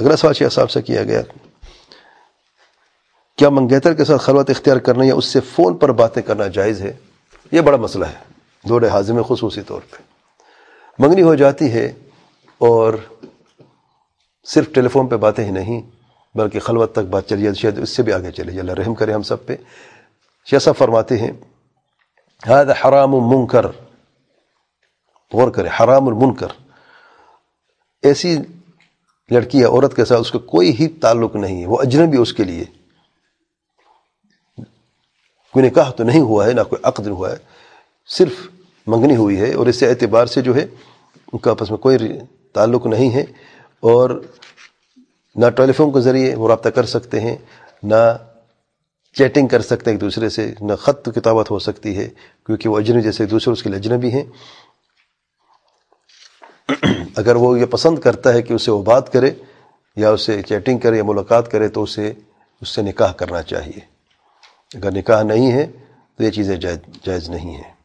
اگلا سوال شیخ صاحب سے کیا گیا؟ کیا منگیتر کے ساتھ خلوت اختیار کرنا یا اس سے فون پر باتیں کرنا جائز ہے؟ یہ بڑا مسئلہ ہے، دور حاضر میں خصوصی طور پہ۔ منگنی ہو جاتی ہے اور صرف ٹیلی فون پہ باتیں ہی نہیں، بلکہ خلوت تک بات چلی جاتی شاید اس سے بھی آگے چلے۔ اللہ رحم کرے ہم سب پہ۔ شیسا فرماتے ہیں حرام حرام منکر غور کرے حرام المنکر ایسی لڑکی یا عورت کے ساتھ اس کا کوئی ہی تعلق نہیں ہے، وہ اجنبی اس کے لیے۔ کوئی نکاح تو نہیں ہوا ہے، نہ کوئی عقد ہوا ہے، صرف منگنی ہوئی ہے اور اس سے اعتبار سے جو ہے، ان کا آپس میں کوئی تعلق نہیں ہے اور نہ ٹیلی فون کے ذریعے وہ رابطہ کر سکتے ہیں، نہ چیٹنگ کر سکتے ہیں ایک دوسرے سے، نہ خط کتابت ہو سکتی ہے، کیونکہ وہ اجنبی جیسے ایک دوسرے اس کے لیے اجنبی ہیں۔ اگر وہ یہ پسند کرتا ہے کہ اسے وہ بات کرے یا اسے چیٹنگ کرے یا ملاقات کرے تو اسے اس سے نکاح کرنا چاہیے۔ اگر نکاح نہیں ہے تو یہ چیزیں جائز جائز نہیں ہیں۔